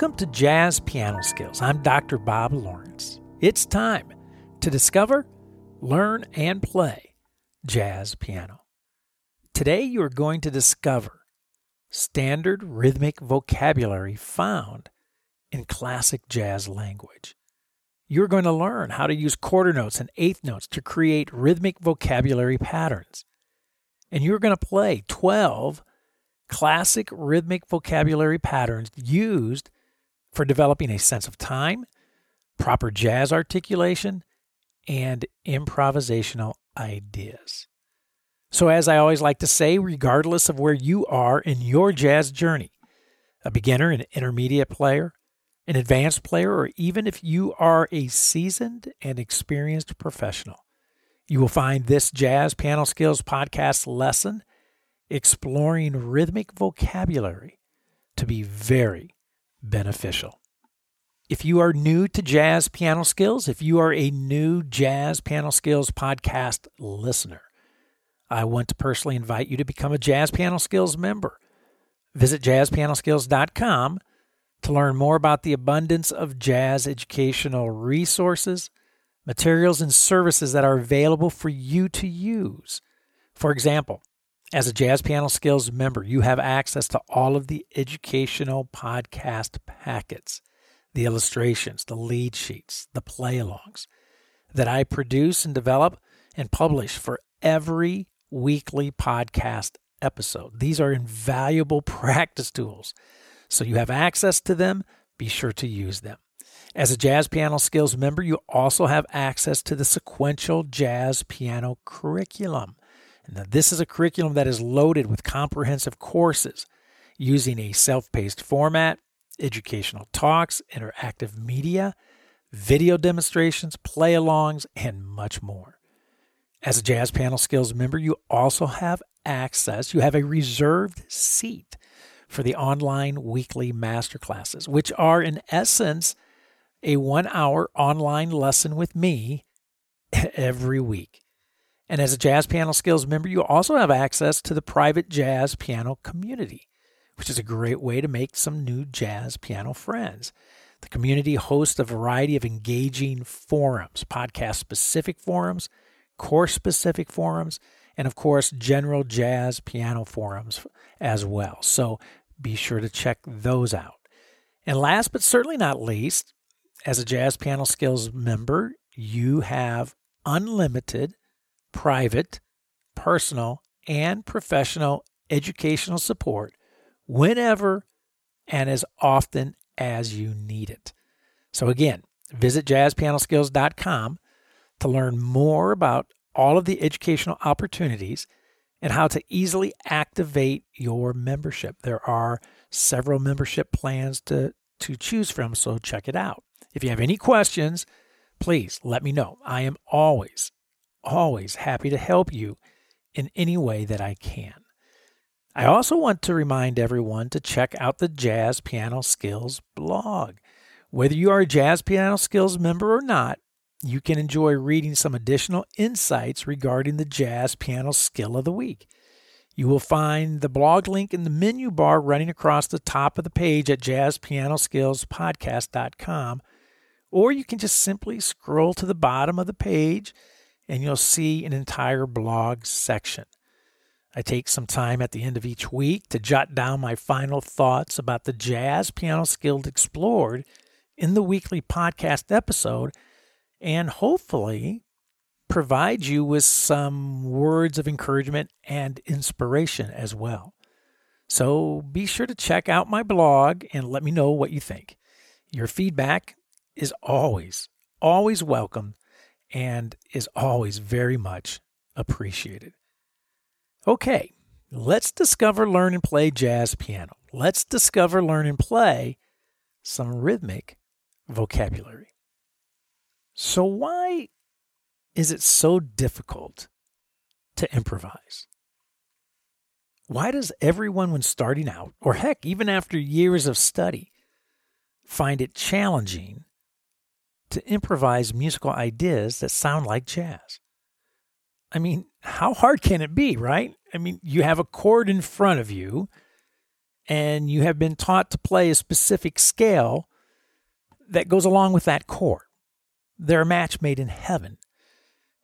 Welcome to Jazz Piano Skills. I'm Dr. Bob Lawrence. It's time to discover, learn, and play jazz piano. Today, you are going to discover standard rhythmic vocabulary found in classic jazz language. You're going to learn how to use quarter notes and eighth notes to create rhythmic vocabulary patterns. And you're going to play 12 classic rhythmic vocabulary patterns used for developing a sense of time, proper jazz articulation, and improvisational ideas. So, as I always like to say, regardless of where you are in your jazz journey, a beginner, an intermediate player, an advanced player, or even if you are a seasoned and experienced professional, you will find this Jazz Piano Skills podcast lesson exploring rhythmic vocabulary to be very beneficial. If you are new to Jazz Piano Skills, if you are a new Jazz Piano Skills podcast listener, I want to personally invite you to become a Jazz Piano Skills member. Visit jazzpianoskills.com to learn more about the abundance of jazz educational resources, materials, and services that are available for you to use. For example, as a Jazz Piano Skills member, you have access to all of the educational podcast packets, the illustrations, the lead sheets, the play alongs that I produce and develop and publish for every weekly podcast episode. These are invaluable practice tools. So you have access to them. Be sure to use them. As a Jazz Piano Skills member, you also have access to the sequential jazz piano curriculum. Now, this is a curriculum that is loaded with comprehensive courses using a self paced format, educational talks, interactive media, video demonstrations, play alongs, and much more. As a Jazz Piano Skills member, you also have access, you have a reserved seat for the online weekly masterclasses, which are in essence a one hour online lesson with me every week. And as a Jazz Piano Skills member, you also have access to the private jazz piano community, which is a great way to make some new jazz piano friends. The community hosts a variety of engaging forums, podcast specific forums, course specific forums, and of course, general jazz piano forums as well. So be sure to check those out. And last but certainly not least, as a Jazz Piano Skills member, you have unlimited private, personal, and professional educational support whenever and as often as you need it. So, again, visit jazzpianoskills.com to learn more about all of the educational opportunities and how to easily activate your membership. There are several membership plans to, to choose from, so check it out. If you have any questions, please let me know. I am always always happy to help you in any way that I can. I also want to remind everyone to check out the Jazz Piano Skills blog. Whether you are a Jazz Piano Skills member or not, you can enjoy reading some additional insights regarding the Jazz Piano Skill of the Week. You will find the blog link in the menu bar running across the top of the page at jazzpianoskillspodcast.com, or you can just simply scroll to the bottom of the page and you'll see an entire blog section. I take some time at the end of each week to jot down my final thoughts about the jazz piano skills explored in the weekly podcast episode and hopefully provide you with some words of encouragement and inspiration as well. So be sure to check out my blog and let me know what you think. Your feedback is always, always welcome and is always very much appreciated. Okay, let's discover, learn, and play jazz piano. Let's discover, learn, and play some rhythmic vocabulary. So, why is it so difficult to improvise? Why does everyone, when starting out, or heck, even after years of study, find it challenging to improvise musical ideas that sound like jazz. I mean, how hard can it be, right? I mean, you have a chord in front of you and you have been taught to play a specific scale that goes along with that chord. They're a match made in heaven.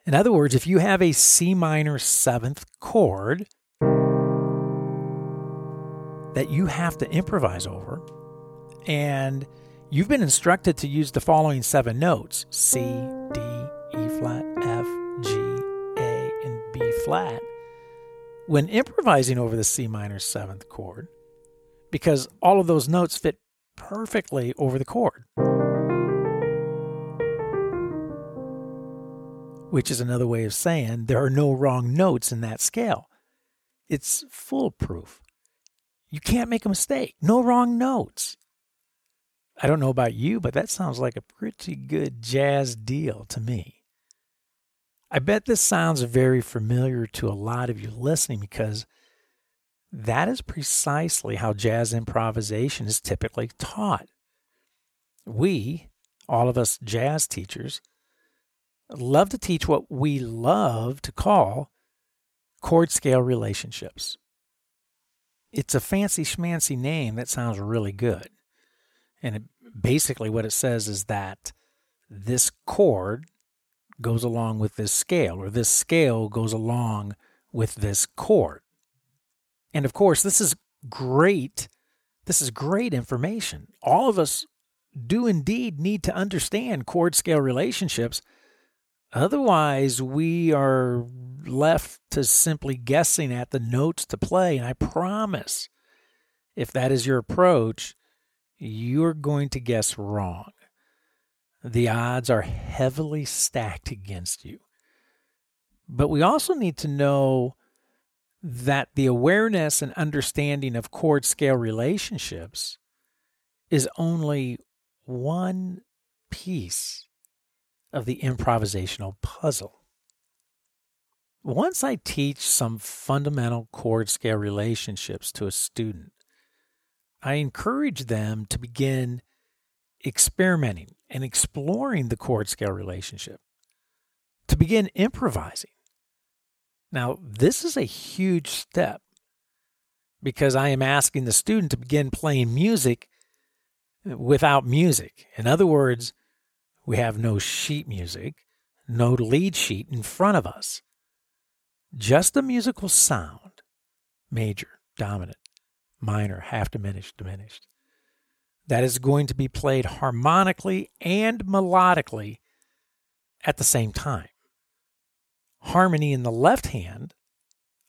In other words, if you have a C minor seventh chord that you have to improvise over, and you've been instructed to use the following seven notes C, D, E flat, F, G, A, and B flat. When improvising over the C minor seventh chord, because all of those notes fit perfectly over the chord. Which is another way of saying there are no wrong notes in that scale. It's foolproof. You can't make a mistake. No wrong notes. I don't know about you, but that sounds like a pretty good jazz deal to me. I bet this sounds very familiar to a lot of you listening because that is precisely how jazz improvisation is typically taught. We, all of us jazz teachers, love to teach what we love to call chord scale relationships. It's a fancy schmancy name that sounds really good. And it, basically, what it says is that this chord goes along with this scale, or this scale goes along with this chord. And of course, this is great. This is great information. All of us do indeed need to understand chord scale relationships. Otherwise, we are left to simply guessing at the notes to play. And I promise, if that is your approach, you're going to guess wrong. The odds are heavily stacked against you. But we also need to know that the awareness and understanding of chord scale relationships is only one piece of the improvisational puzzle. Once I teach some fundamental chord scale relationships to a student, I encourage them to begin experimenting and exploring the chord scale relationship, to begin improvising. Now, this is a huge step because I am asking the student to begin playing music without music. In other words, we have no sheet music, no lead sheet in front of us, just a musical sound major, dominant, minor, half diminished, diminished that is going to be played harmonically and melodically at the same time harmony in the left hand,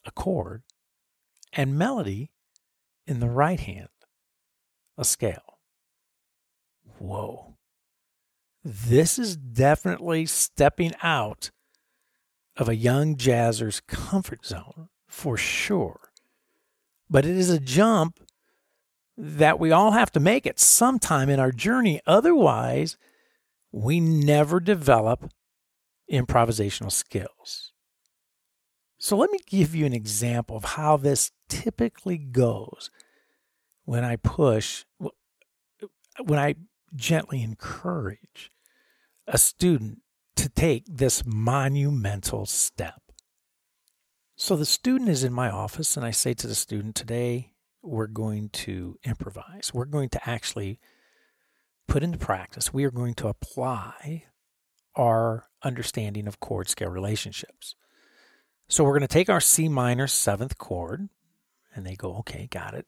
a chord, and melody in the right hand, a scale. Whoa. This is definitely stepping out of a young jazzer's comfort zone for sure. But it is a jump that we all have to make at some time in our journey. Otherwise, we never develop improvisational skills. So let me give you an example of how this typically goes when I push, when I gently encourage a student to take this monumental step. So the student is in my office, and I say to the student, Today we're going to improvise. We're going to actually put into practice, we are going to apply our understanding of chord scale relationships. So we're going to take our C minor seventh chord, and they go, okay, got it.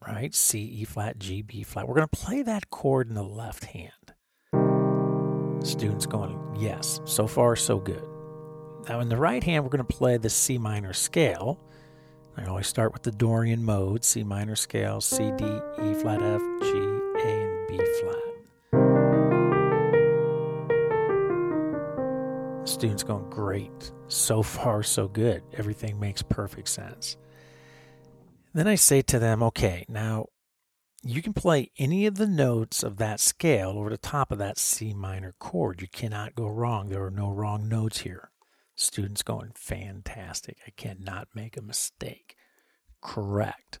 Right? C, E flat, G, B flat. We're going to play that chord in the left hand. Students going, yes, so far so good. Now in the right hand, we're going to play the C minor scale. I always start with the Dorian mode, C minor scale, C, D, E flat, F, G, A, and B flat. student's going, Great. So far, so good. Everything makes perfect sense. Then I say to them, Okay, now you can play any of the notes of that scale over the top of that C minor chord. You cannot go wrong. There are no wrong notes here. Students going, Fantastic. I cannot make a mistake. Correct.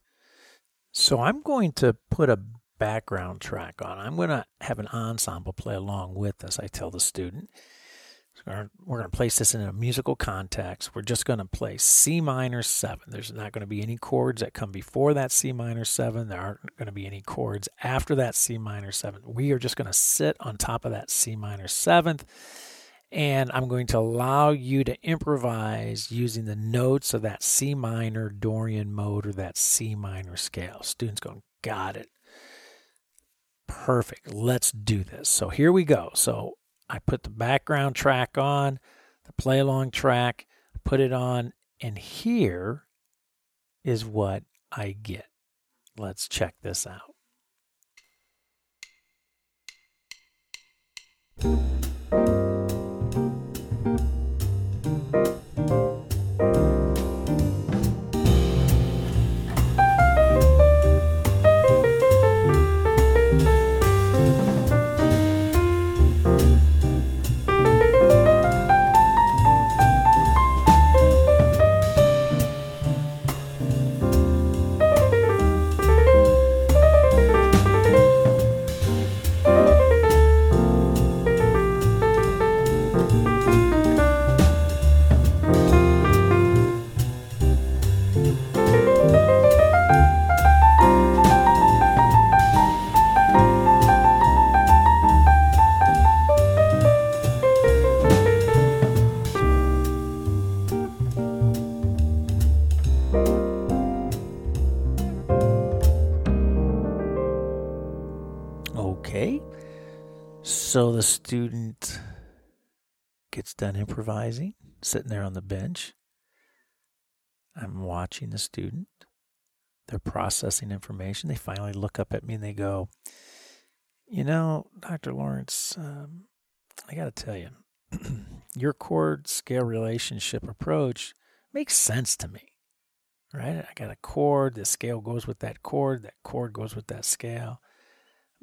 So I'm going to put a background track on. I'm going to have an ensemble play along with us, I tell the student. we're going to place this in a musical context. We're just going to play C minor 7. There's not going to be any chords that come before that C minor 7. There aren't going to be any chords after that C minor 7. We are just going to sit on top of that C minor 7th. And I'm going to allow you to improvise using the notes of that C minor Dorian mode or that C minor scale. Students going, got it. Perfect. Let's do this. So here we go. So I put the background track on, the play along track, put it on, and here is what I get. Let's check this out. So the student gets done improvising, sitting there on the bench. I'm watching the student. They're processing information. They finally look up at me and they go, You know, Dr. Lawrence, um, I got to tell you, your chord scale relationship approach makes sense to me, right? I got a chord, the scale goes with that chord, that chord goes with that scale.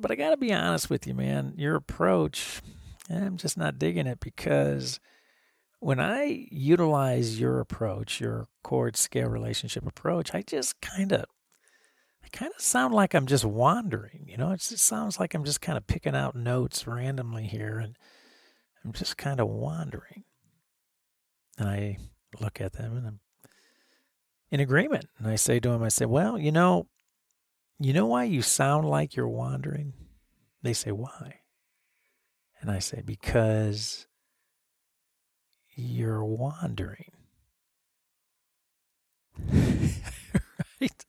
But I got to be honest with you, man. Your approach, I'm just not digging it because when I utilize your approach, your chord scale relationship approach, I just kind of, I kind of sound like I'm just wandering. You know, it just sounds like I'm just kind of picking out notes randomly here, and I'm just kind of wandering. And I look at them and I'm in agreement. And I say to him, I say, well, you know, you know why you sound like you're wandering? They say, Why? And I say, Because you're wandering. right?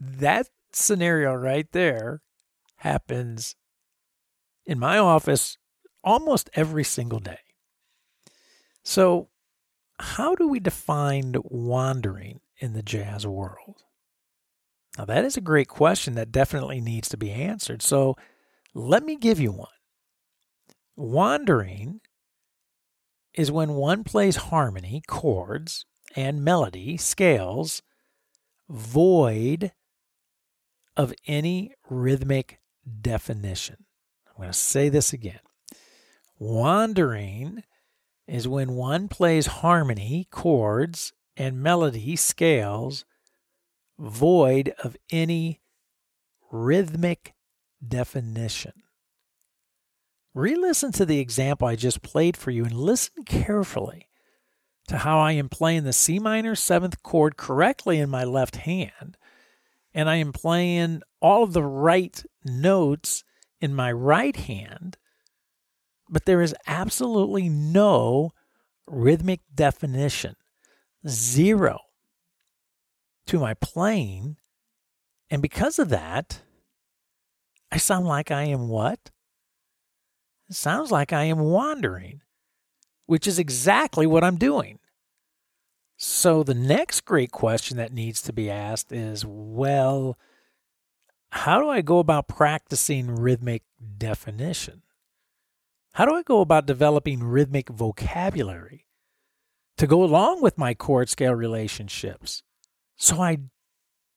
That scenario right there happens in my office almost every single day. So, how do we define wandering in the jazz world? Now, that is a great question that definitely needs to be answered. So, let me give you one. Wandering is when one plays harmony, chords, and melody, scales, void of any rhythmic definition. I'm going to say this again. Wandering is when one plays harmony, chords, and melody, scales, void of any rhythmic definition. Re listen to the example I just played for you and listen carefully to how I am playing the C minor seventh chord correctly in my left hand, and I am playing all of the right notes in my right hand, but there is absolutely no rhythmic definition. Zero to my plane. And because of that, I sound like I am what? It sounds like I am wandering, which is exactly what I'm doing. So the next great question that needs to be asked is well, how do I go about practicing rhythmic definition? How do I go about developing rhythmic vocabulary to go along with my chord scale relationships? So I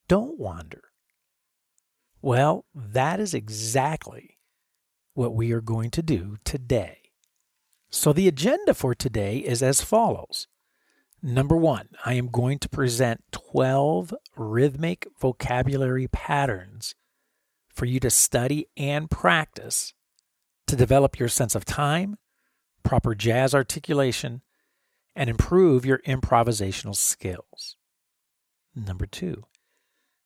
don't wander. Well, that is exactly what we are going to do today. So, the agenda for today is as follows. Number one, I am going to present 12 rhythmic vocabulary patterns for you to study and practice to develop your sense of time, proper jazz articulation, and improve your improvisational skills. Number two,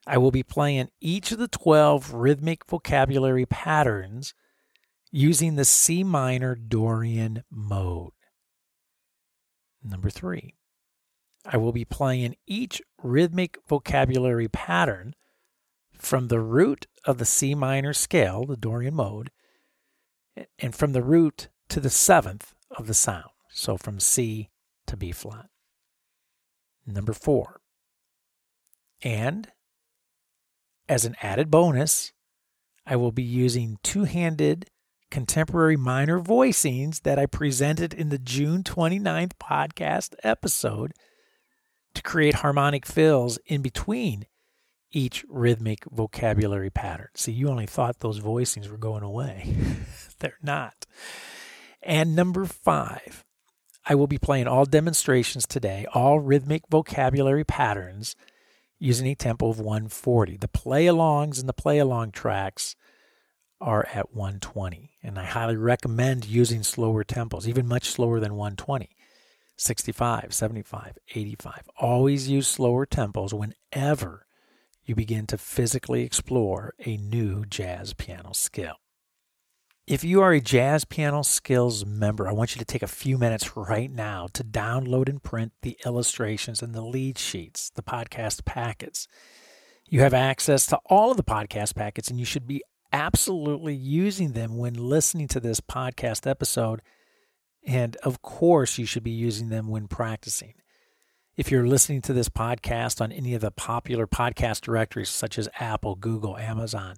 I will be playing each of the 12 rhythmic vocabulary patterns using the C minor Dorian mode. Number three, I will be playing each rhythmic vocabulary pattern from the root of the C minor scale, the Dorian mode, and from the root to the seventh of the sound. So from C to B flat. Number four. And as an added bonus, I will be using two handed contemporary minor voicings that I presented in the June 29th podcast episode to create harmonic fills in between each rhythmic vocabulary pattern. See, you only thought those voicings were going away. They're not. And number five, I will be playing all demonstrations today, all rhythmic vocabulary patterns using a tempo of 140. The play alongs and the play along tracks are at 120. And I highly recommend using slower tempos, even much slower than 120. 65, 75, 85. Always use slower tempos whenever you begin to physically explore a new jazz piano skill. If you are a Jazz Piano Skills member, I want you to take a few minutes right now to download and print the illustrations and the lead sheets, the podcast packets. You have access to all of the podcast packets, and you should be absolutely using them when listening to this podcast episode. And of course, you should be using them when practicing. If you're listening to this podcast on any of the popular podcast directories such as Apple, Google, Amazon,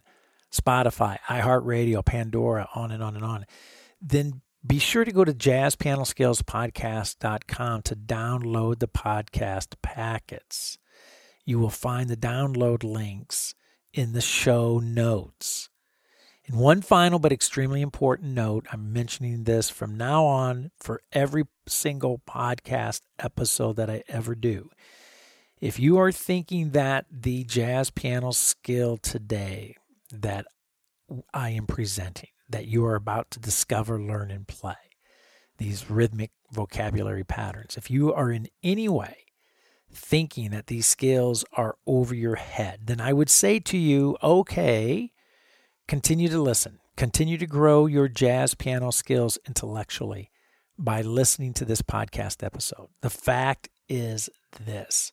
Spotify, iHeartRadio, Pandora, on and on and on, then be sure to go to jazzpianoskillspodcast.com to download the podcast packets. You will find the download links in the show notes. And one final but extremely important note I'm mentioning this from now on for every single podcast episode that I ever do. If you are thinking that the jazz piano skill today that I am presenting, that you are about to discover, learn, and play, these rhythmic vocabulary patterns, if you are in any way thinking that these skills are over your head, then I would say to you, okay, Continue to listen. Continue to grow your jazz piano skills intellectually by listening to this podcast episode. The fact is this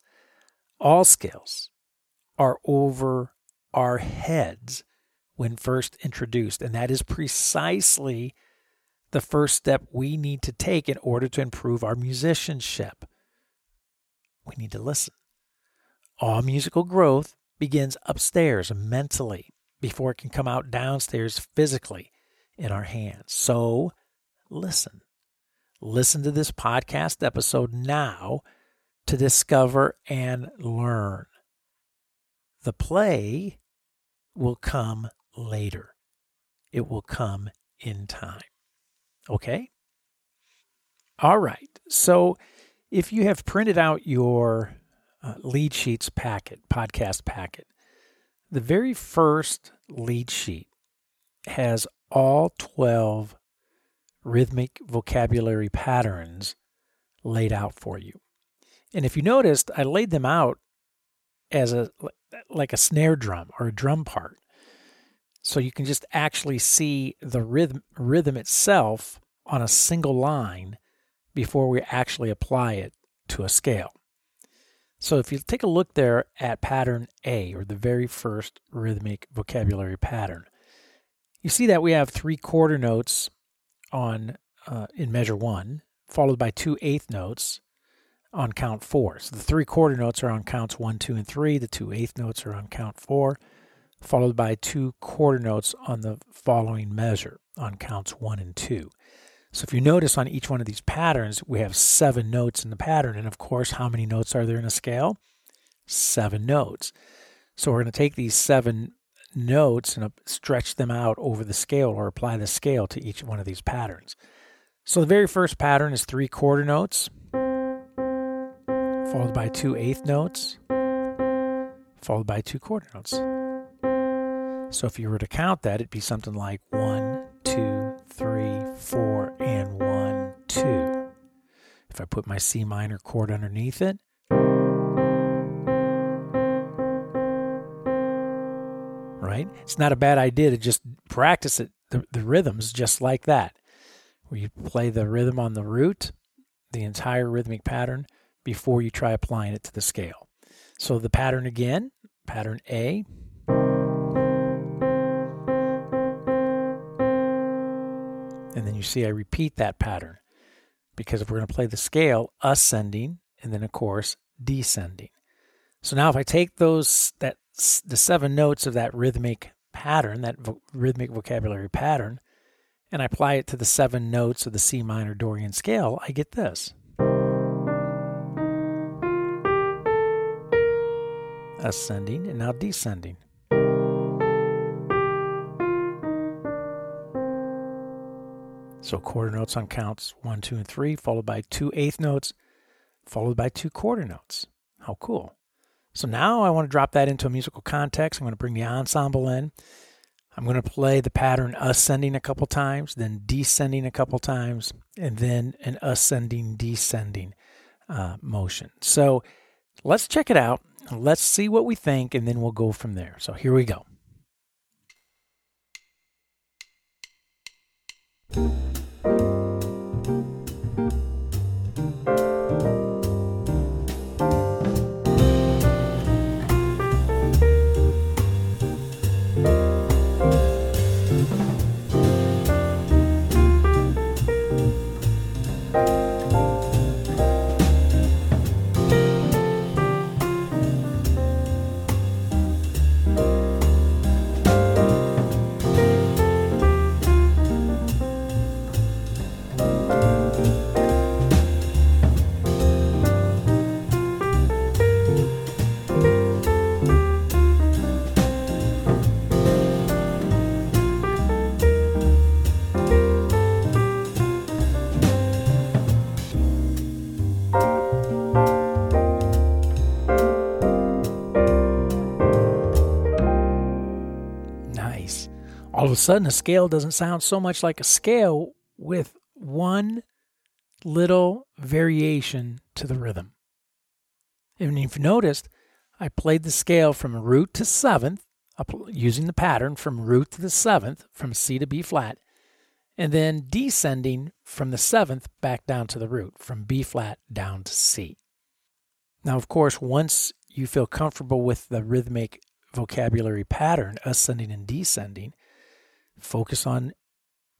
all skills are over our heads when first introduced, and that is precisely the first step we need to take in order to improve our musicianship. We need to listen. All musical growth begins upstairs mentally before it can come out downstairs physically in our hands. So listen. Listen to this podcast episode now to discover and learn. The play will come later, it will come in time. Okay? All right. So if you have printed out your uh, lead sheets packet, podcast packet, the very first lead sheet has all 12 rhythmic vocabulary patterns laid out for you. And if you noticed, I laid them out as a like a snare drum or a drum part. So you can just actually see the rhythm rhythm itself on a single line before we actually apply it to a scale. So if you take a look there at pattern A, or the very first rhythmic vocabulary pattern, you see that we have three quarter notes on uh, in measure one, followed by two eighth notes on count four. So the three quarter notes are on counts one, two, and three. The two eighth notes are on count four, followed by two quarter notes on the following measure on counts one and two. So if you notice on each one of these patterns, we have seven notes in the pattern. And of course, how many notes are there in a scale? Seven notes. So we're going to take these seven notes and stretch them out over the scale or apply the scale to each one of these patterns. So the very first pattern is three quarter notes, followed by two eighth notes, followed by two quarter notes. So if you were to count that, it'd be something like one, two, three, four, and one, two. If I put my C minor chord underneath it, right? It's not a bad idea to just practice it, the, the rhythms just like that, where you play the rhythm on the root, the entire rhythmic pattern, before you try applying it to the scale. So the pattern again, pattern A. And then you see I repeat that pattern because if we're going to play the scale, ascending, and then of course descending. So now if I take those that the seven notes of that rhythmic pattern, that vo- rhythmic vocabulary pattern, and I apply it to the seven notes of the C minor Dorian scale, I get this. Ascending and now descending. So quarter notes on counts one, two, and three, followed by two eighth notes, followed by two quarter notes. How cool. So now I want to drop that into a musical context. I'm going to bring the ensemble in. I'm going to play the pattern ascending a couple times, then descending a couple times, and then an ascending, descending uh, motion. So let's check it out. Let's see what we think, and then we'll go from there. So here we go. Sudden, a scale doesn't sound so much like a scale with one little variation to the rhythm. And if you noticed, I played the scale from root to seventh, using the pattern from root to the seventh, from C to B flat, and then descending from the seventh back down to the root, from B flat down to C. Now, of course, once you feel comfortable with the rhythmic vocabulary pattern, ascending and descending, focus on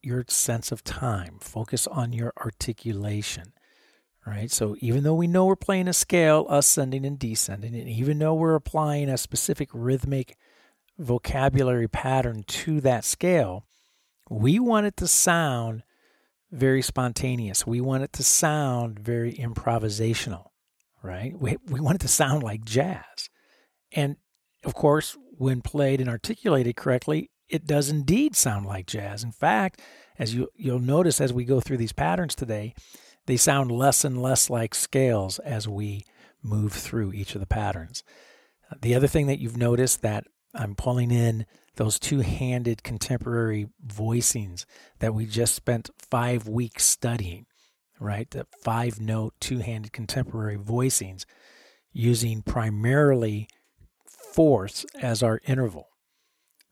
your sense of time, focus on your articulation. Right? So even though we know we're playing a scale, ascending and descending, and even though we're applying a specific rhythmic vocabulary pattern to that scale, we want it to sound very spontaneous. We want it to sound very improvisational, right? We, we want it to sound like jazz. And of course, when played and articulated correctly, it does indeed sound like jazz. In fact, as you, you'll notice as we go through these patterns today, they sound less and less like scales as we move through each of the patterns. The other thing that you've noticed that I'm pulling in those two handed contemporary voicings that we just spent five weeks studying, right? The five note two handed contemporary voicings using primarily fourths as our interval.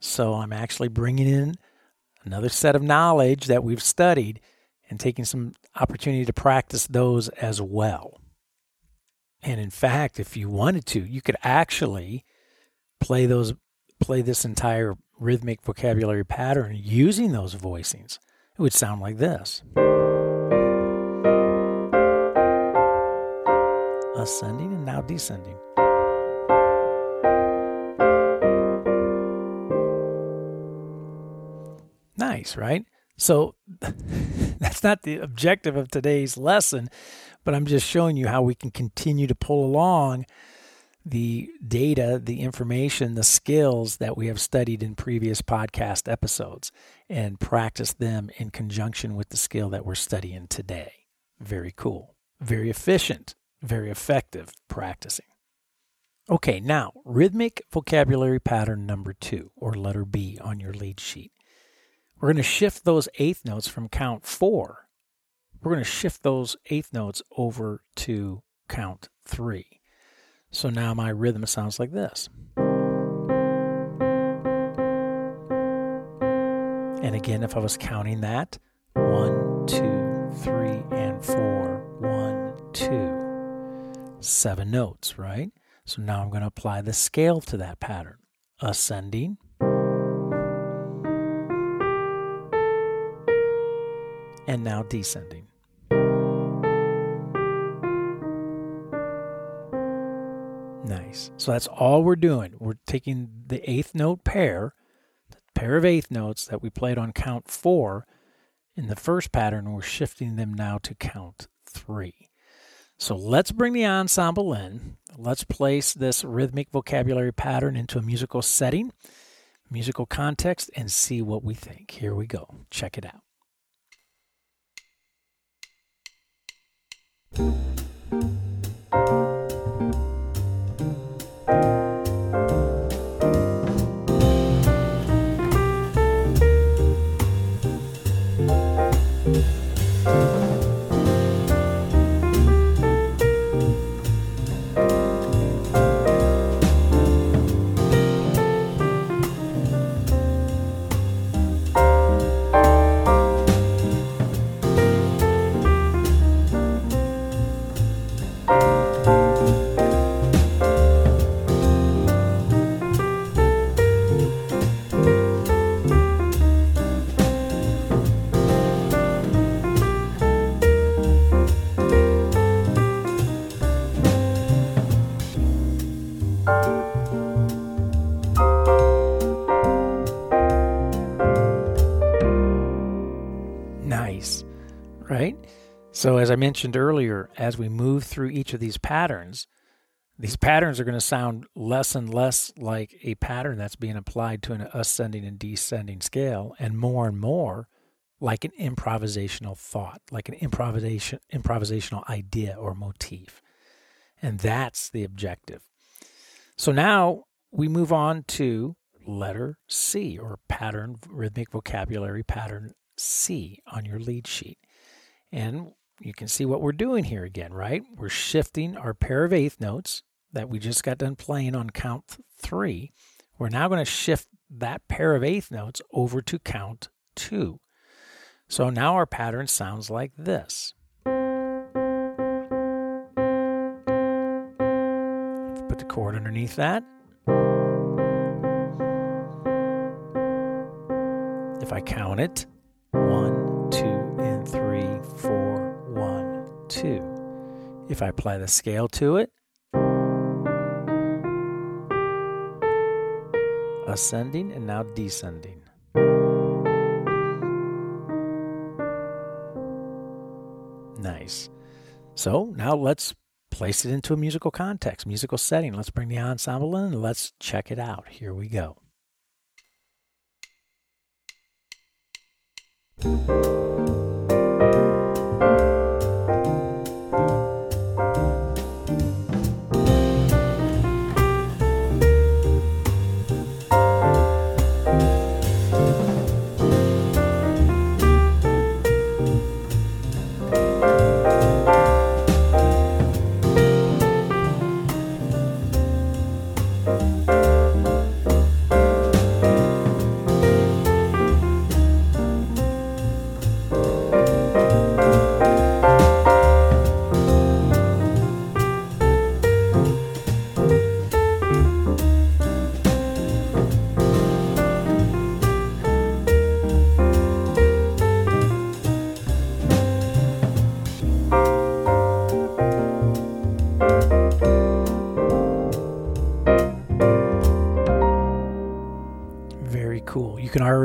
So I'm actually bringing in another set of knowledge that we've studied and taking some opportunity to practice those as well. And in fact, if you wanted to, you could actually play those play this entire rhythmic vocabulary pattern using those voicings. It would sound like this. Ascending and now descending. Nice, right? So that's not the objective of today's lesson, but I'm just showing you how we can continue to pull along the data, the information, the skills that we have studied in previous podcast episodes and practice them in conjunction with the skill that we're studying today. Very cool, very efficient, very effective practicing. Okay, now rhythmic vocabulary pattern number two, or letter B on your lead sheet. We're going to shift those eighth notes from count four, we're going to shift those eighth notes over to count three. So now my rhythm sounds like this. And again, if I was counting that, one, two, three, and four, one, two, seven notes, right? So now I'm going to apply the scale to that pattern. Ascending, and now descending. Nice. So that's all we're doing. We're taking the eighth note pair, the pair of eighth notes that we played on count four in the first pattern, we're shifting them now to count three. So let's bring the ensemble in. Let's place this rhythmic vocabulary pattern into a musical setting, musical context, and see what we think. Here we go. Check it out. Nice, So, as I mentioned earlier, as we move through each of these patterns, these patterns are going to sound less and less like a pattern that's being applied to an ascending and descending scale, and more and more like an improvisational thought, like an improvisation improvisational idea or motif. And that's the objective. So now we move on to letter C or pattern rhythmic vocabulary pattern C on your lead sheet. And you can see what we're doing here again, right? We're shifting our pair of eighth notes that we just got done playing on count three. We're now going to shift that pair of eighth notes over to count two. So now our pattern sounds like this. Put the chord underneath that. If I count it, 2. If I apply the scale to it, ascending and now descending. Nice. So now let's place it into a musical context, musical setting. Let's bring the ensemble in and let's check it out. Here we go.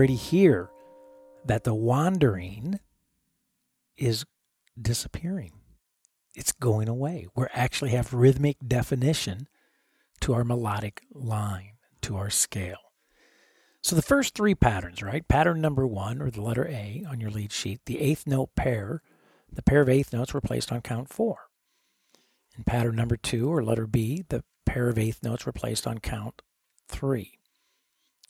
Already hear that the wandering is disappearing. It's going away. We actually have rhythmic definition to our melodic line, to our scale. So the first three patterns, right? Pattern number one, or the letter A on your lead sheet, the eighth note pair, the pair of eighth notes were placed on count four. In pattern number two, or letter B, the pair of eighth notes were placed on count three.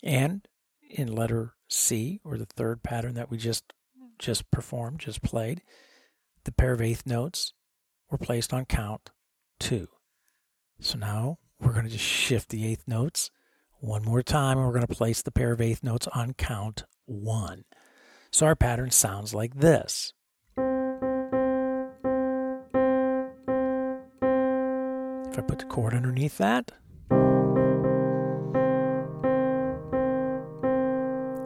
And in letter C, or the third pattern that we just just performed, just played, the pair of eighth notes were placed on count two. So now we're going to just shift the eighth notes one more time and we're going to place the pair of eighth notes on count one. So our pattern sounds like this. If I put the chord underneath that,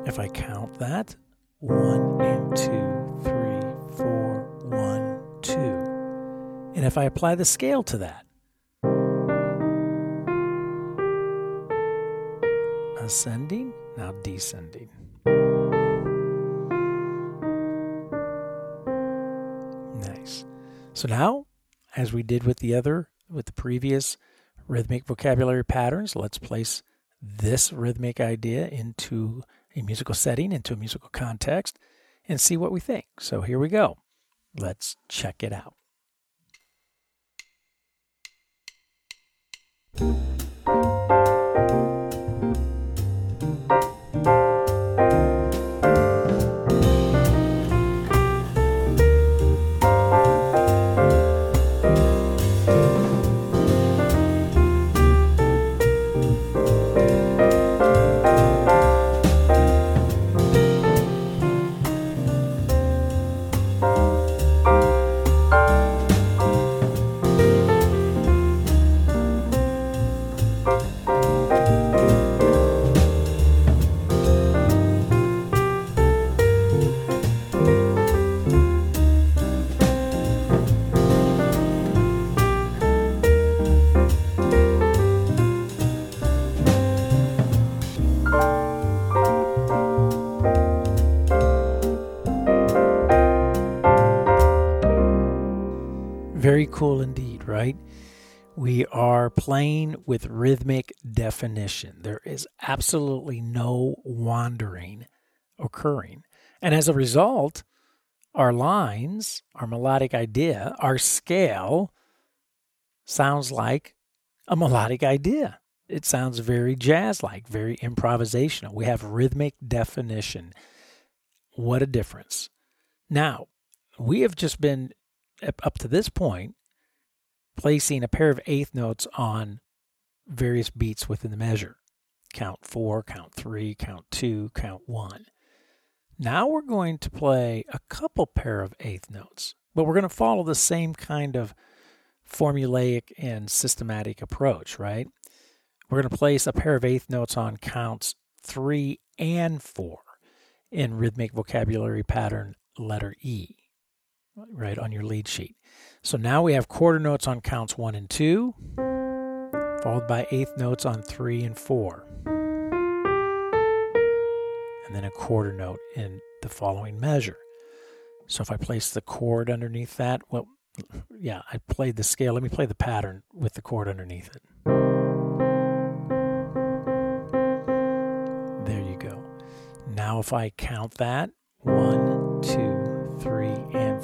if I count that, one and two, three, four, one, two. And if I apply the scale to that, ascending, now descending. Nice. So now, as we did with the other with the previous rhythmic vocabulary patterns, let's place this rhythmic idea into a musical setting, into a musical context, and see what we think. So here we go. Let's check it out. Cool indeed, right? We are playing with rhythmic definition. There is absolutely no wandering occurring. And as a result, our lines, our melodic idea, our scale sounds like a melodic idea. It sounds very jazz like, very improvisational. We have rhythmic definition. What a difference. Now, we have just been up to this point, placing a pair of eighth notes on various beats within the measure. Count four, count three, count two, count one. Now we're going to play a couple pair of eighth notes, but we're going to follow the same kind of formulaic and systematic approach, right? We're going to place a pair of eighth notes on counts three and four in rhythmic vocabulary pattern letter E right on your lead sheet. So now we have quarter notes on counts one and two, followed by eighth notes on three and four, and then a quarter note in the following measure. So if I place the chord underneath that, well, yeah, I played the scale. Let me play the pattern with the chord underneath it. There you go. Now if I count that, one, and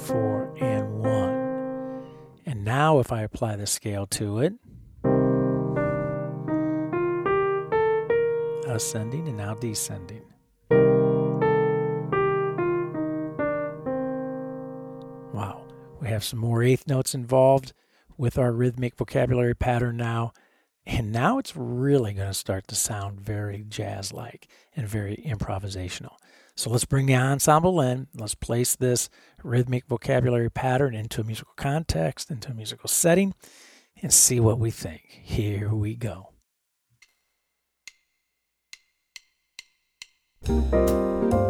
four, and one. And now if I apply the scale to it, ascending and now descending. Wow, we have some more eighth notes involved with our rhythmic vocabulary pattern now. And now it's really going to start to sound very jazz like and very improvisational. So let's bring the ensemble in. Let's place this rhythmic vocabulary pattern into a musical context, into a musical setting, and see what we think. Here we go. Thank you.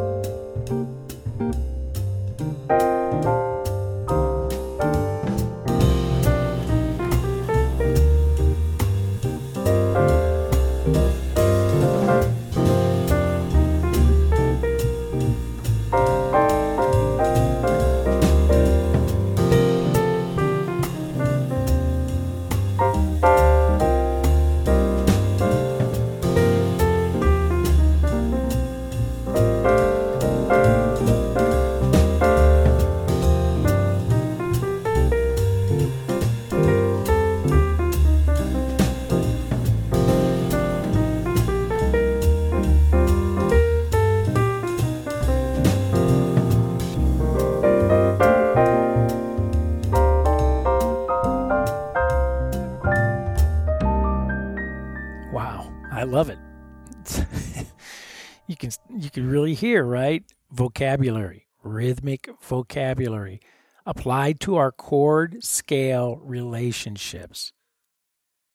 Hear, right? Vocabulary, rhythmic vocabulary applied to our chord scale relationships.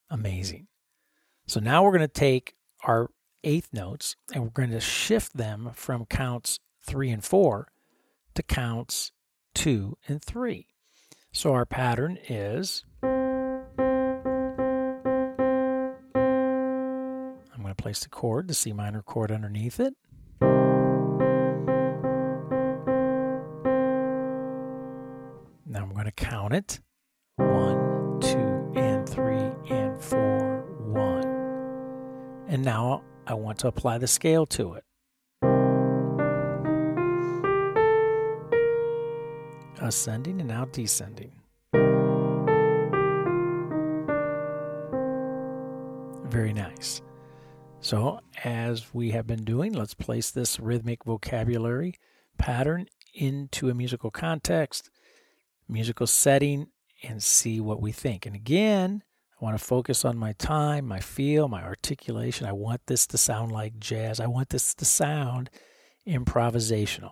Amazing. So now we're going to take our eighth notes and we're going to shift them from counts 3 and 4 to counts 2 and 3. So our pattern is I'm going to place the chord, the C minor chord underneath it. To count it. One, two, and three, and four, one. And now I want to apply the scale to it. Ascending and now descending. Very nice. So, as we have been doing, let's place this rhythmic vocabulary pattern into a musical context, musical setting, and see what we think. And again, I want to focus on my time, my feel, my articulation. I want this to sound like jazz. I want this to sound improvisational.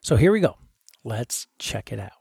So here we go. Let's check it out.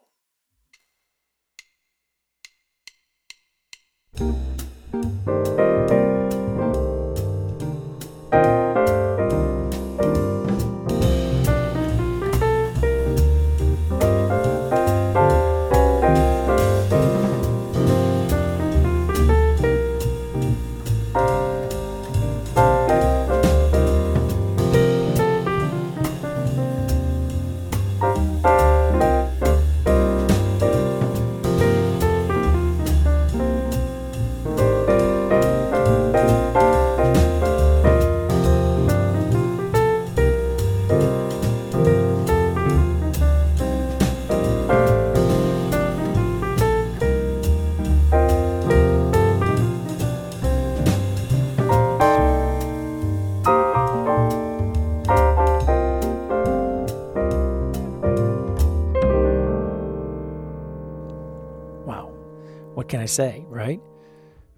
Can I say, right?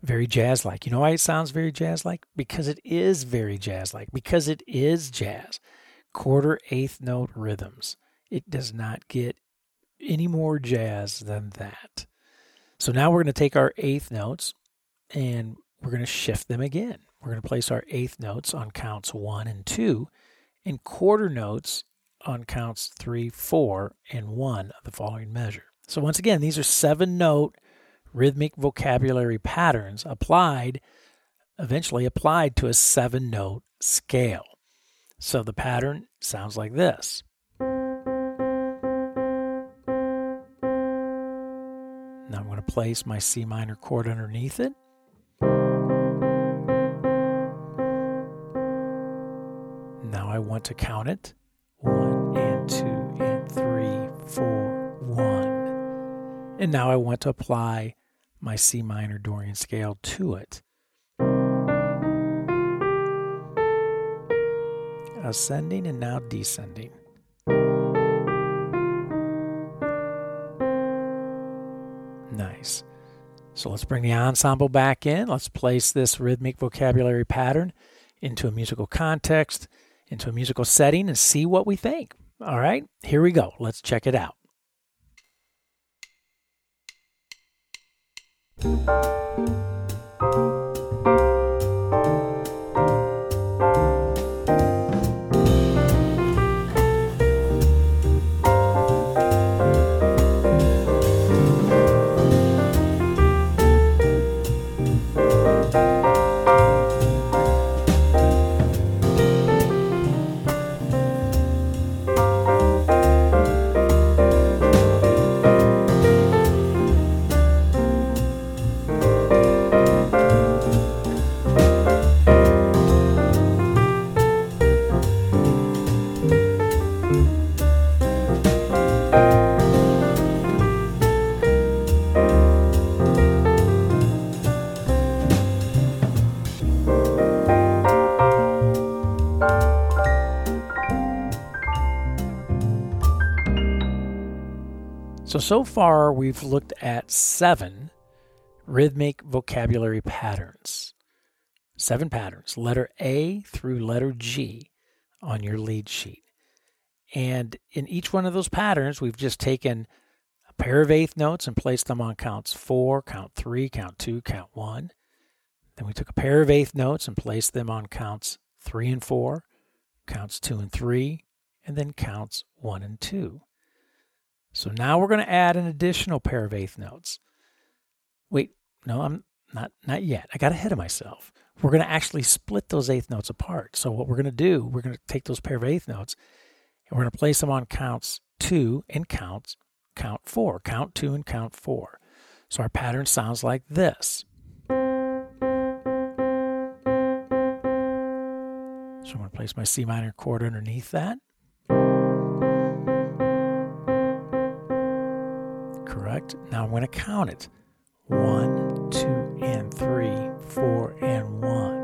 Very jazz like. You know why it sounds very jazz like? Because it is very jazz like, because it is jazz. Quarter eighth note rhythms. It does not get any more jazz than that. So now we're going to take our eighth notes and we're going to shift them again. We're going to place our eighth notes on counts one and two, and quarter notes on counts three, four, and one of the following measure. So once again, these are seven note rhythmic vocabulary patterns applied, eventually applied to a seven note scale. So the pattern sounds like this. Now I'm going to place my C minor chord underneath it. Now I want to count it. One and two and three, four, one. And now I want to apply my C minor Dorian scale to it. Ascending and now descending. Nice. So let's bring the ensemble back in. Let's place this rhythmic vocabulary pattern into a musical context, into a musical setting, and see what we think. All right, here we go. Let's check it out. Música So, so far we've looked at seven rhythmic vocabulary patterns. Seven patterns, letter A through letter G, on your lead sheet. And in each one of those patterns, we've just taken a pair of eighth notes and placed them on counts four, count three, count two, count one. Then we took a pair of eighth notes and placed them on counts three and four, counts two and three, and then counts one and two. So now we're going to add an additional pair of eighth notes. Wait, no, I'm not not yet. I got ahead of myself. We're going to actually split those eighth notes apart. So what we're going to do, we're going to take those pair of eighth notes and we're going to place them on counts 2 and counts count 4. Count 2 and count 4. So our pattern sounds like this. So I'm going to place my C minor chord underneath that. Correct. Now I'm going to count it. One, two, and three, four, and one.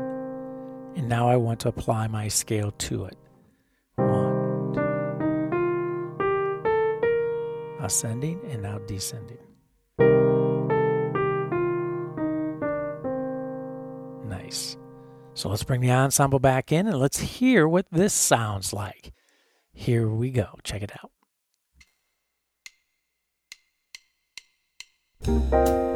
And now I want to apply my scale to it. One, two, ascending, and now descending. Nice. So let's bring the ensemble back in and let's hear what this sounds like. Here we go. Check it out. Love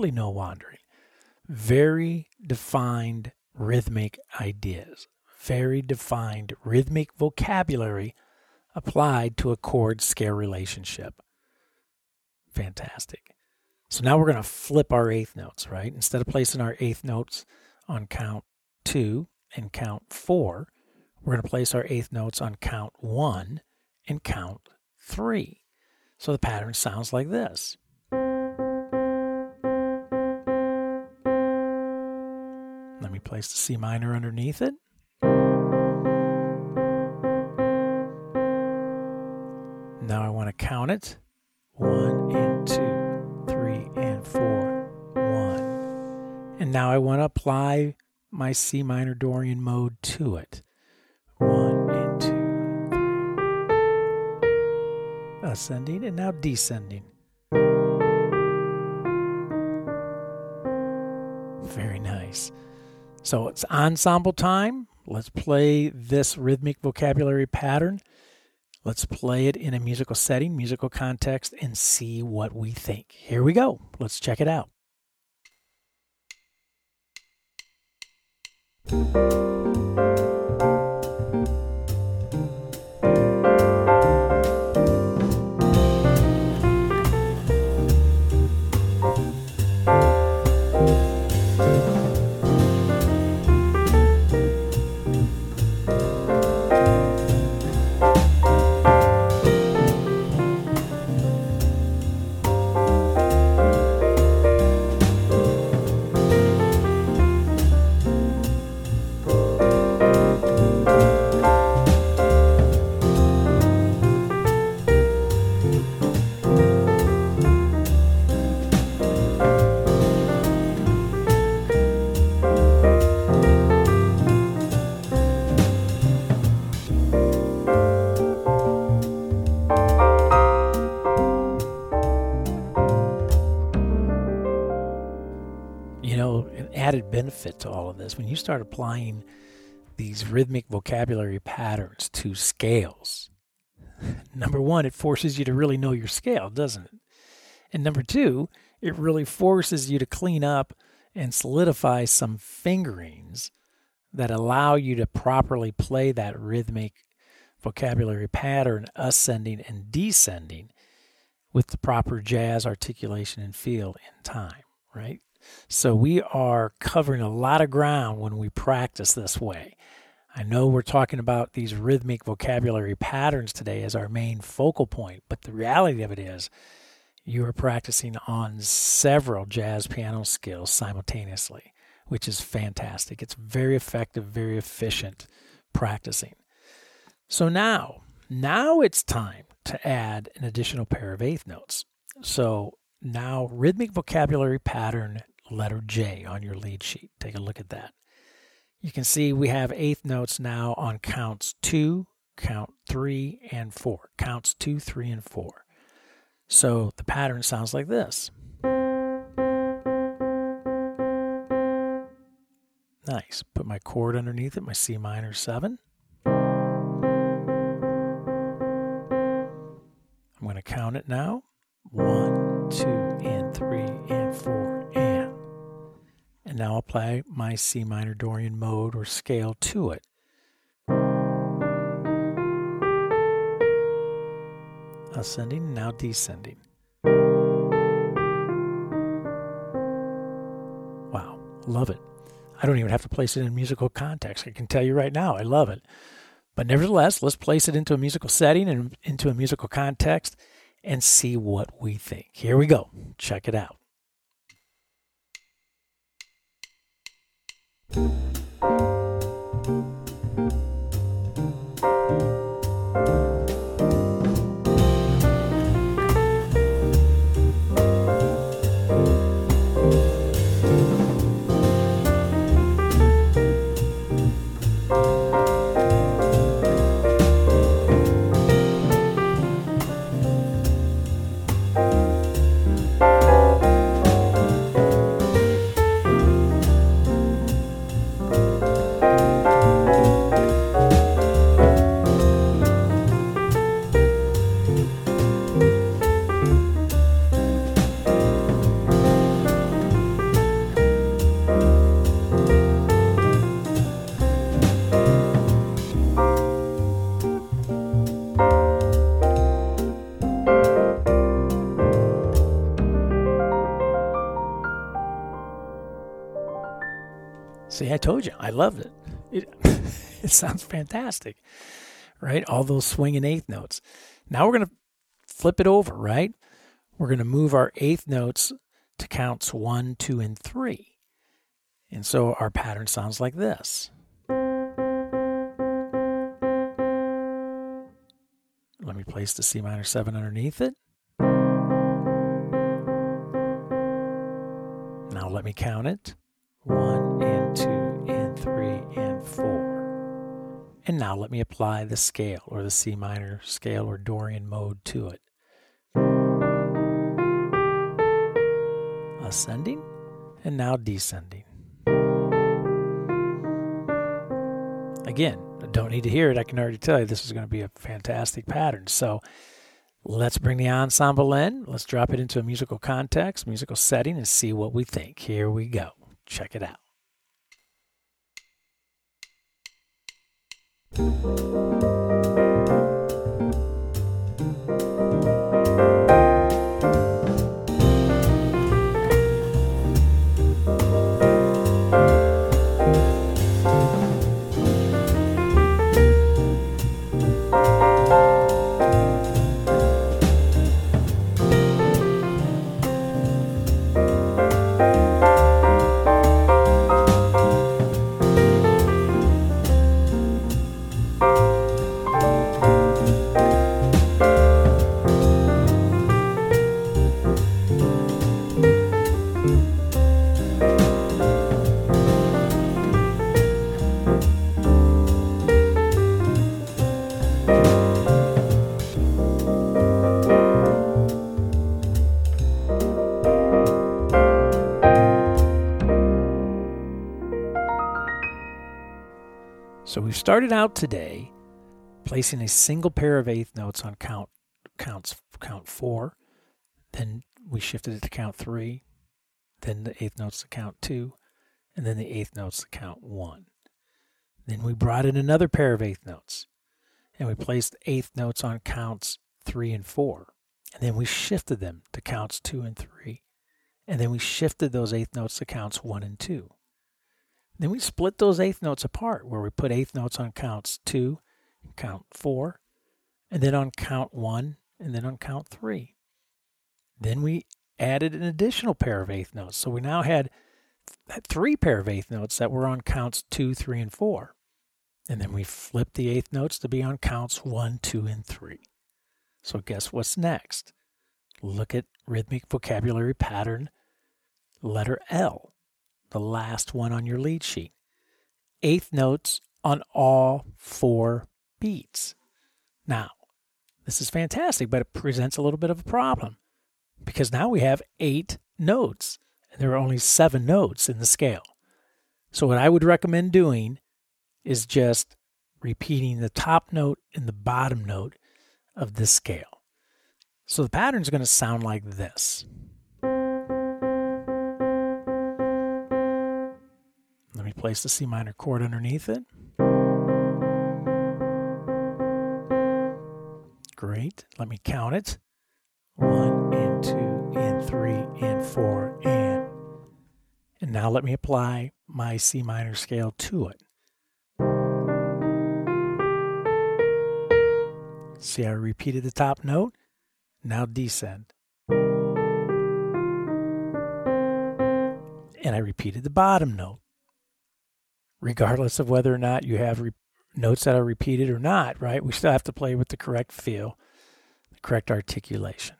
Absolutely no wandering. Very defined rhythmic ideas. Very defined rhythmic vocabulary applied to a chord scale relationship. Fantastic. So now we're going to flip our eighth notes, right? Instead of placing our eighth notes on count two and count four, we're going to place our eighth notes on count one and count three. So the pattern sounds like this. Place the C minor underneath it. Now I want to count it. One and two, three and four, one. And now I want to apply my C minor Dorian mode to it. One and two. ascending and now descending. Very nice. So it's ensemble time. Let's play this rhythmic vocabulary pattern. Let's play it in a musical setting, musical context, and see what we think. Here we go. Let's check it out. Added benefit to all of this when you start applying these rhythmic vocabulary patterns to scales. Number one, it forces you to really know your scale, doesn't it? And number two, it really forces you to clean up and solidify some fingerings that allow you to properly play that rhythmic vocabulary pattern ascending and descending with the proper jazz articulation and feel in time, right? So we are covering a lot of ground when we practice this way. I know we're talking about these rhythmic vocabulary patterns today as our main focal point, but the reality of it is you are practicing on several jazz piano skills simultaneously, which is fantastic. It's very effective, very efficient practicing. So now, now it's time to add an additional pair of eighth notes. So now rhythmic vocabulary pattern letter J on your lead sheet. Take a look at that. You can see we have eighth notes now on counts two, count three, and four. Counts two, three, and four. So the pattern sounds like this. Nice. Put my chord underneath it, my C minor 7. I'm going to count it now. One, two, And now apply my C minor Dorian mode or scale to it. Ascending, now descending. Wow, love it. I don't even have to place it in musical context. I can tell you right now, I love it. But nevertheless, let's place it into a musical setting and into a musical context and see what we think. Here we go. Check it out. See, I told you, I loved it. It, it sounds fantastic, right? All those swinging eighth notes. Now we're going to flip it over, right? We're going to move our eighth notes to counts one, two, and three. And so our pattern sounds like this. Let me place the C minor 7 underneath it. Now let me count it. One And now let me apply the scale or the C minor scale or Dorian mode to it. Ascending and now descending. Again, I don't need to hear it. I can already tell you this is going to be a fantastic pattern. So let's bring the ensemble in. Let's drop it into a musical context, musical setting, and see what we think. Here we go. Check it out. So started out today placing a single pair of eighth notes on count counts count four. Then we shifted it to count three. Then the eighth notes to count two, and then the eighth notes to count one. Then we brought in another pair of eighth notes, and we placed eighth notes on counts three and four. And then we shifted them to counts two and three. And then we shifted those eighth notes to counts one and two. Then we split those eighth notes apart, where we put eighth notes on counts two, count four, and then on count one, and then on count three. Then we added an additional pair of eighth notes. So we now had three pair of eighth notes that were on counts two, three, and four. And then we flipped the eighth notes to be on counts one, two, and three. So guess what's next? Look at rhythmic vocabulary pattern, letter L the last one on your lead sheet. Eighth notes on all four beats. Now, this is fantastic, but it presents a little bit of a problem because now we have eight notes and there are only seven notes in the scale. So, what I would recommend doing is just repeating the top note and the bottom note of this scale. So, the pattern is going to sound like this. Me place the C minor chord underneath it. Great. Let me count it. One and two and three and four and. And now let me apply my C minor scale to it. See, I repeated the top note. Now descend. And I repeated the bottom note regardless of whether or not you have re- notes that are repeated or not, right? We still have to play with the correct feel, the correct articulation.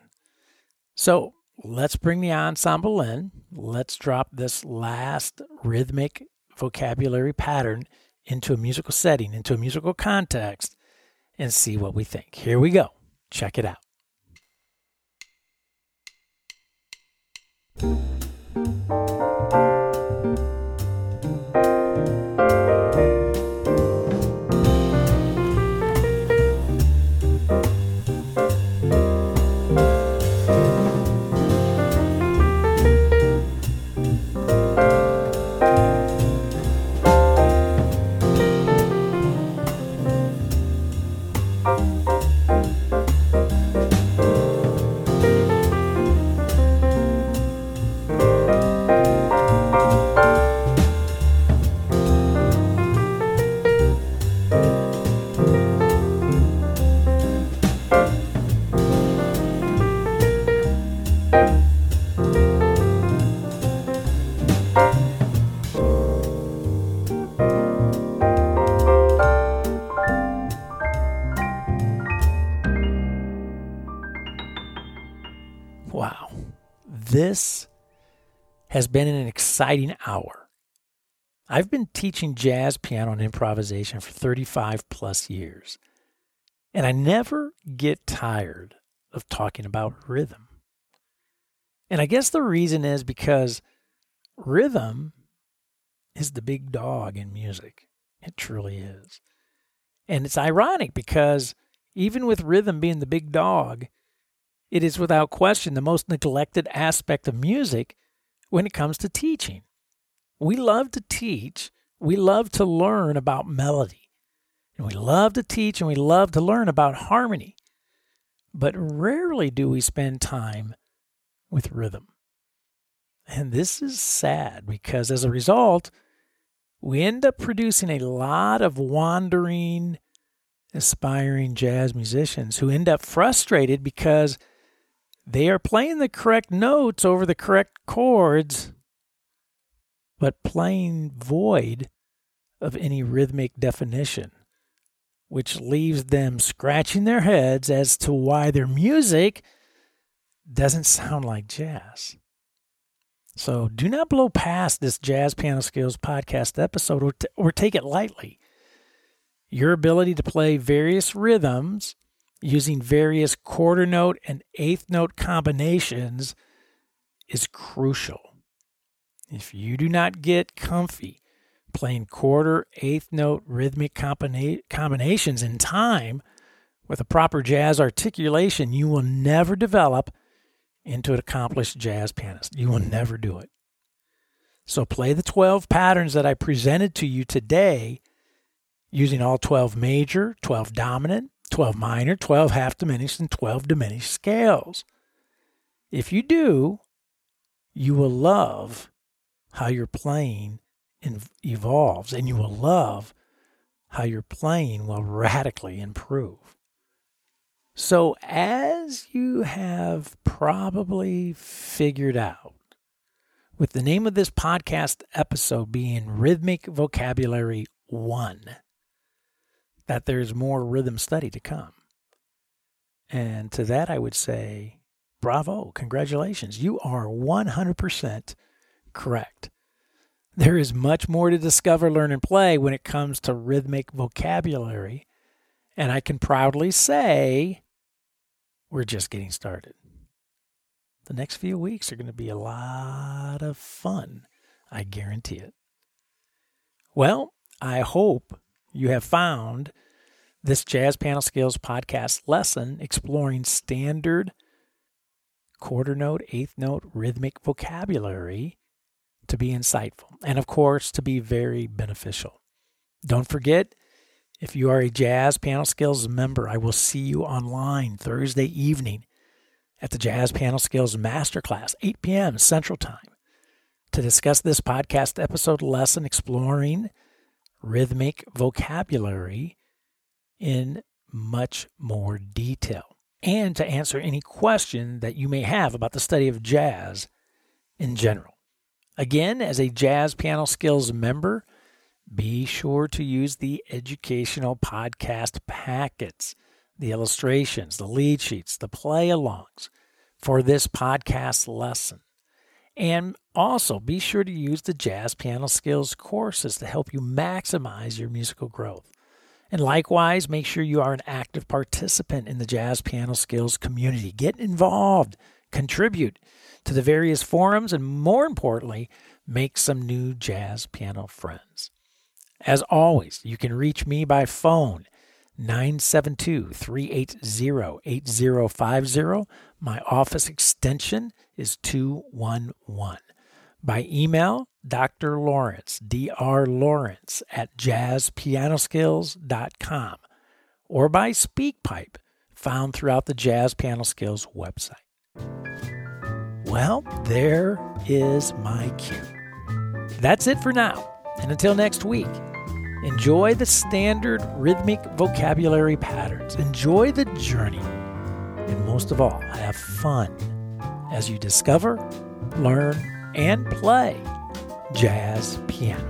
So let's bring the ensemble in. Let's drop this last rhythmic vocabulary pattern into a musical setting, into a musical context, and see what we think. Here we go. Check it out. This has been an exciting hour. I've been teaching jazz piano and improvisation for 35 plus years, and I never get tired of talking about rhythm. And I guess the reason is because rhythm is the big dog in music. It truly is. And it's ironic because even with rhythm being the big dog, it is without question the most neglected aspect of music when it comes to teaching. We love to teach, we love to learn about melody, and we love to teach and we love to learn about harmony. But rarely do we spend time with rhythm. And this is sad because as a result, we end up producing a lot of wandering, aspiring jazz musicians who end up frustrated because they are playing the correct notes over the correct chords, but playing void of any rhythmic definition, which leaves them scratching their heads as to why their music doesn't sound like jazz. So do not blow past this Jazz Piano Skills podcast episode or, t- or take it lightly. Your ability to play various rhythms using various quarter note and eighth note combinations is crucial. If you do not get comfy playing quarter, eighth note rhythmic combina- combinations in time with a proper jazz articulation, you will never develop into an accomplished jazz pianist. You will never do it. So play the 12 patterns that I presented to you today using all 12 major, 12 dominant, 12 minor, 12 half diminished, and 12 diminished scales. If you do, you will love how your playing evolves and you will love how your playing will radically improve. So, as you have probably figured out, with the name of this podcast episode being Rhythmic Vocabulary 1, that there's more rhythm study to come. And to that, I would say, bravo, congratulations. You are 100% correct. There is much more to discover, learn, and play when it comes to rhythmic vocabulary. And I can proudly say we're just getting started. The next few weeks are going to be a lot of fun. I guarantee it. Well, I hope you have found this Jazz Piano Skills podcast lesson exploring standard quarter note, eighth note rhythmic vocabulary to be insightful and, of course, to be very beneficial. Don't forget, if you are a Jazz Piano Skills member, I will see you online Thursday evening at the Jazz Piano Skills Masterclass, 8 p.m. Central Time, to discuss this podcast episode lesson exploring rhythmic vocabulary in much more detail and to answer any question that you may have about the study of jazz in general. Again, as a Jazz Piano Skills member, be sure to use the educational podcast packets, the illustrations, the lead sheets, the play alongs for this podcast lesson. And also be sure to use the Jazz Piano Skills courses to help you maximize your musical growth. And likewise, make sure you are an active participant in the Jazz Piano Skills community. Get involved, contribute to the various forums, and more importantly, make some new jazz piano friends. As always, you can reach me by phone 972 380 8050. My office extension is 211. By email, Dr. Lawrence, Dr. Lawrence at jazzpianoskills.com, or by SpeakPipe, found throughout the Jazz Piano Skills website. Well, there is my cue. That's it for now. And until next week, enjoy the standard rhythmic vocabulary patterns, enjoy the journey, and most of all, have fun as you discover, learn, and play jazz piano.